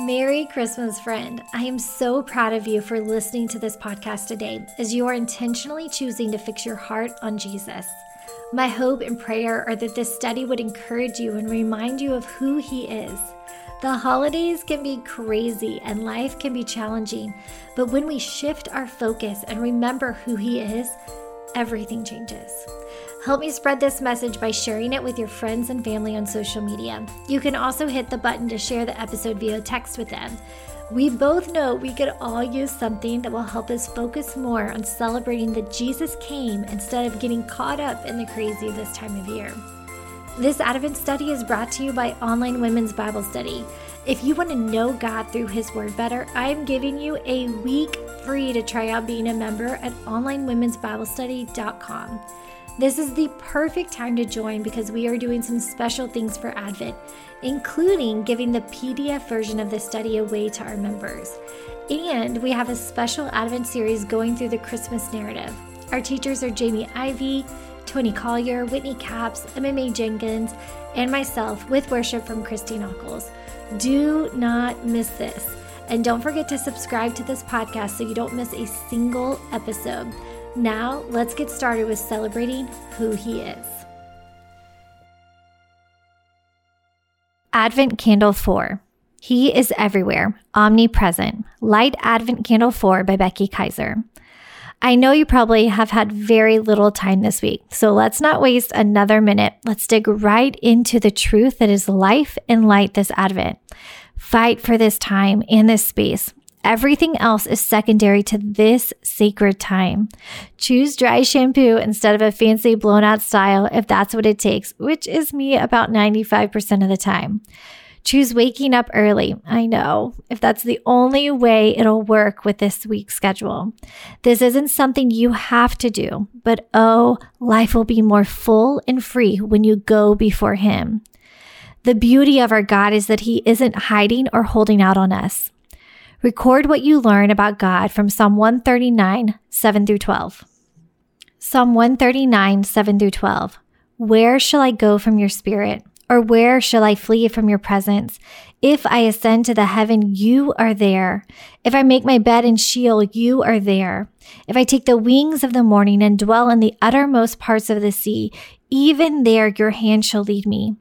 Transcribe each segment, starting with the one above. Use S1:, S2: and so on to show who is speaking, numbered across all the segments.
S1: Merry Christmas, friend. I am so proud of you for listening to this podcast today as you are intentionally choosing to fix your heart on Jesus. My hope and prayer are that this study would encourage you and remind you of who He is. The holidays can be crazy and life can be challenging, but when we shift our focus and remember who He is, everything changes. Help me spread this message by sharing it with your friends and family on social media. You can also hit the button to share the episode via text with them. We both know we could all use something that will help us focus more on celebrating that Jesus came instead of getting caught up in the crazy this time of year. This Advent study is brought to you by Online Women's Bible Study. If you want to know God through His Word better, I am giving you a week free to try out being a member at onlinewomen'sbiblestudy.com. This is the perfect time to join because we are doing some special things for Advent, including giving the PDF version of the study away to our members. And we have a special Advent series going through the Christmas narrative. Our teachers are Jamie Ivey, Toni Collier, Whitney Capps, MMA Jenkins, and myself with worship from Christy Nockels. Do not miss this. And don't forget to subscribe to this podcast so you don't miss a single episode. Now, let's get started with celebrating who He is. Advent Candle 4 He is Everywhere, Omnipresent. Light Advent Candle 4 by Becky Kiser. I know you probably have had very little time this week, so let's not waste another minute. Let's dig right into the truth that is life and light this Advent. Fight for this time and this space. Everything else is secondary to this sacred time. Choose dry shampoo instead of a fancy blown out style if that's what it takes, which is me about 95% of the time. Choose waking up early. I know, if that's the only way it'll work with this week's schedule. This isn't something you have to do, but oh, life will be more full and free when you go before Him. The beauty of our God is that He isn't hiding or holding out on us. Record what you learn about God from Psalm 139, 7 through 12. Psalm 139, 7 through 12. Where shall I go from your spirit? Or where shall I flee from your presence? If I ascend to the heaven, you are there. If I make my bed in Sheol, you are there. If I take the wings of the morning and dwell in the uttermost parts of the sea, even there your hand shall lead me,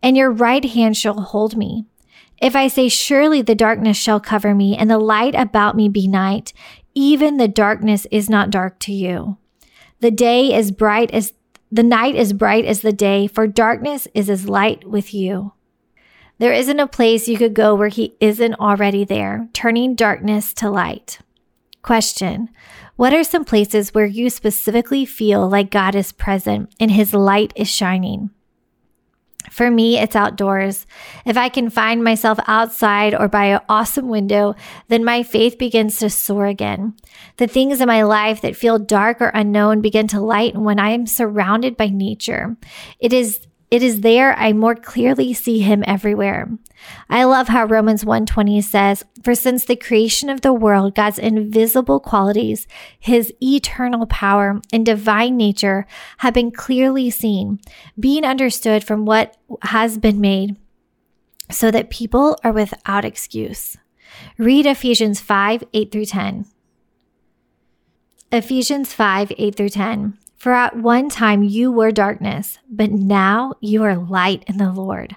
S1: and your right hand shall hold me. If I say, Surely the darkness shall cover me, and the light about me be night, even the darkness is not dark to you. The day is bright as the night is bright as the day, for darkness is as light with you. There isn't a place you could go where he isn't already there, turning darkness to light. Question What are some places where you specifically feel like God is present and his light is shining? For me, it's outdoors. If I can find myself outside or by an awesome window, then my faith begins to soar again. The things in my life that feel dark or unknown begin to lighten when I am surrounded by nature. It is it is there I more clearly see him everywhere. I love how Romans 1:20 says, "For since the creation of the world, God's invisible qualities, his eternal power and divine nature have been clearly seen, being understood from what has been made, so that people are without excuse." Read Ephesians 5, 8 through 10. Ephesians 5, 8 through 10. For at one time you were darkness, but now you are light in the Lord.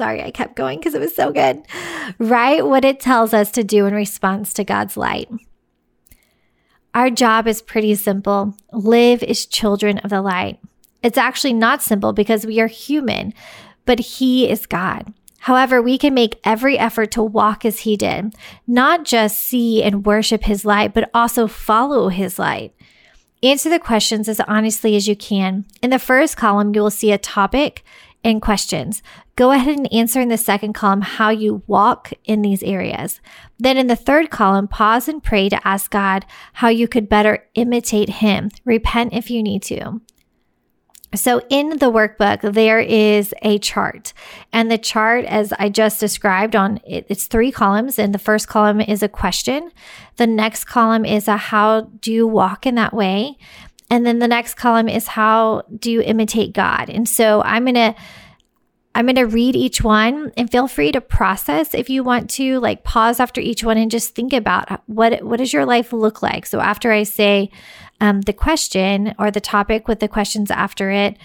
S1: Sorry, I kept going because it was so good. Write what it tells us to do in response to God's light. Our job is pretty simple live as children of the light. It's actually not simple because we are human, but He is God. However, we can make every effort to walk as He did, not just see and worship His light, but also follow His light. Answer the questions as honestly as you can. In the first column, you will see a topic and questions. Go ahead and answer in the second column how you walk in these areas. Then in the third column, pause and pray to ask God how you could better imitate Him. Repent if you need to. So, in the workbook, there is a chart, and the chart, as I just described, on it's three columns. And the first column is a question. The next column is a how do you walk in that way, and then the next column is how do you imitate God. And so, I'm gonna I'm going to read each one and feel free to process if you want to like pause after each one and just think about what what does your life look like. So after I say um, the question or the topic with the questions after it,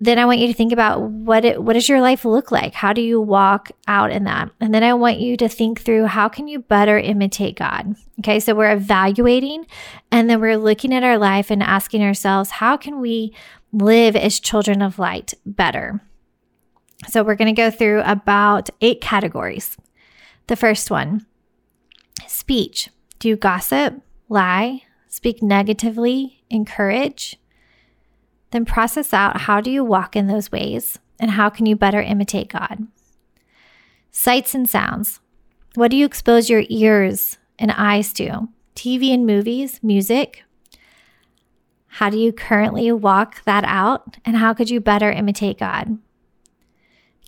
S1: then I want you to think about what it, what does your life look like? How do you walk out in that? And then I want you to think through how can you better imitate God? Okay, so we're evaluating and then we're looking at our life and asking ourselves, how can we live as children of light better? So we're going to go through about eight categories. The first one, speech. Do you gossip, lie, speak negatively, encourage, then process out how do you walk in those ways and how can you better imitate God. Sights and sounds. What do you expose your ears and eyes to? TV and movies, music. How do you currently walk that out and how could you better imitate God?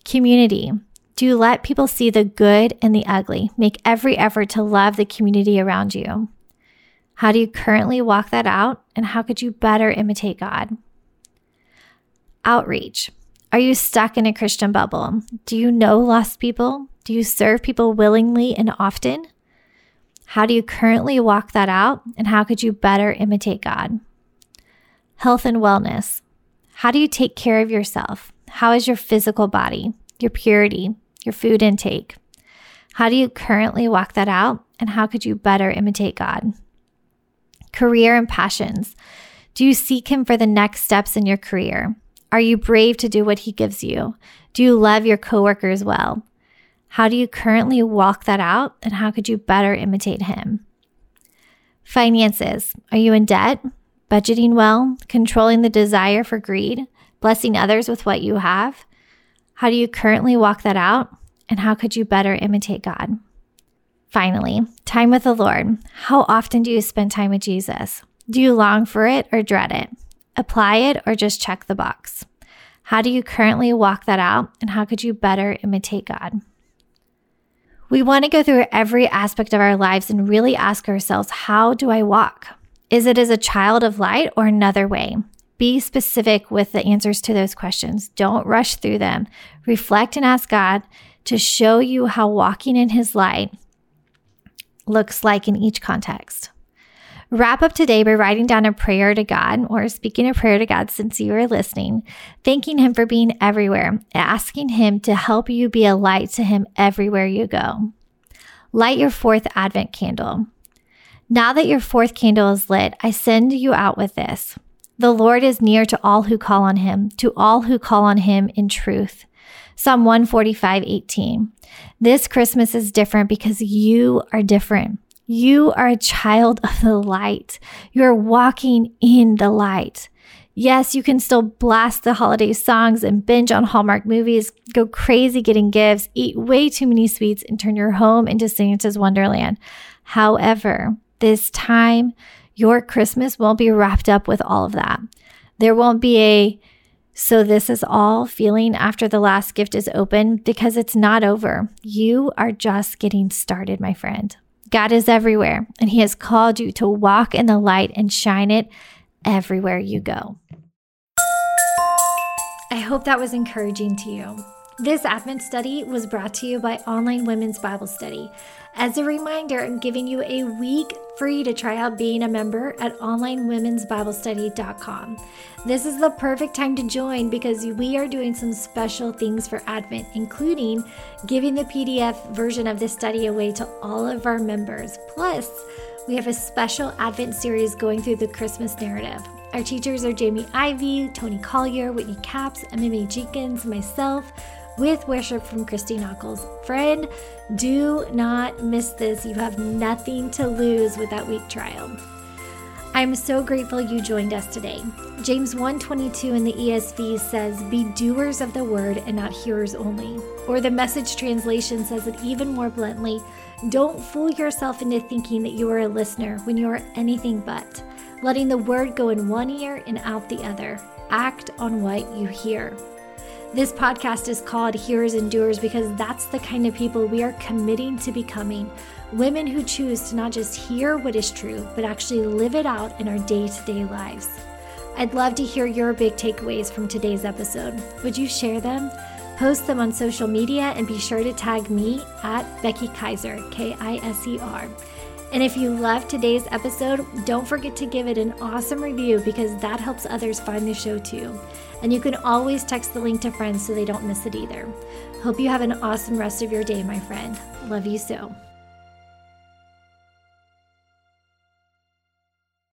S1: Community. Do you let people see the good and the ugly? Make every effort to love the community around you. How do you currently walk that out? And how could you better imitate God? Outreach. Are you stuck in a Christian bubble? Do you know lost people? Do you serve people willingly and often? How do you currently walk that out? And how could you better imitate God? Health and wellness. How do you take care of yourself? How is your physical body, your purity, your food intake? How do you currently walk that out? And how could you better imitate God? Career and passions. Do you seek Him for the next steps in your career? Are you brave to do what He gives you? Do you love your coworkers well? How do you currently walk that out? And how could you better imitate Him? Finances. Are you in debt? Budgeting well? Controlling the desire for greed? Blessing others with what you have? How do you currently walk that out? And how could you better imitate God? Finally, time with the Lord. How often do you spend time with Jesus? Do you long for it or dread it? Apply it or just check the box? How do you currently walk that out? And how could you better imitate God? We want to go through every aspect of our lives and really ask ourselves, how do I walk? Is it as a child of light or another way? Be specific with the answers to those questions. Don't rush through them. Reflect and ask God to show you how walking in His light looks like in each context. Wrap up today by writing down a prayer to God or speaking a prayer to God since you are listening, thanking Him for being everywhere, asking Him to help you be a light to Him everywhere you go. Light your fourth Advent candle. Now that your fourth candle is lit, I send you out with this. The Lord is near to all who call on Him, to all who call on Him in truth. Psalm 145, 18. This Christmas is different because you are different. You are a child of the light. You're walking in the light. Yes, you can still blast the holiday songs and binge on Hallmark movies, go crazy getting gifts, eat way too many sweets, and turn your home into Santa's Wonderland. However, this time, your Christmas won't be wrapped up with all of that. There won't be a so, this is all feeling after the last gift is open because it's not over. You are just getting started, my friend. God is everywhere, and He has called you to walk in the light and shine it everywhere you go. I hope that was encouraging to you. This Advent study was brought to you by Online Women's Bible Study. As a reminder, I'm giving you a week free to try out being a member at onlinewomen'sbiblestudy.com. This is the perfect time to join because we are doing some special things for Advent, including giving the PDF version of this study away to all of our members. Plus, we have a special Advent series going through the Christmas narrative. Our teachers are Jamie Ivey, Toni Collier, Whitney Capps, MMA Jenkins, myself, with worship from Christy Nockels. Friend, do not miss this. You have nothing to lose with that week trial. I'm so grateful you joined us today. James 1:22 in the ESV says, "Be doers of the word and not hearers only." Or the message translation says it even more bluntly, "Don't fool yourself into thinking that you are a listener when you are anything but, letting the word go in one ear and out the other. Act on what you hear." This podcast is called Hearers and Doers because that's the kind of people we are committing to becoming. Women who choose to not just hear what is true, but actually live it out in our day to day lives. I'd love to hear your big takeaways from today's episode. Would you share them? Post them on social media and be sure to tag me at Becky Kiser, K I S E R. And if you loved today's episode, don't forget to give it an awesome review because that helps others find the show too. And you can always text the link to friends so they don't miss it either. Hope you have an awesome rest of your day, my friend. Love you so.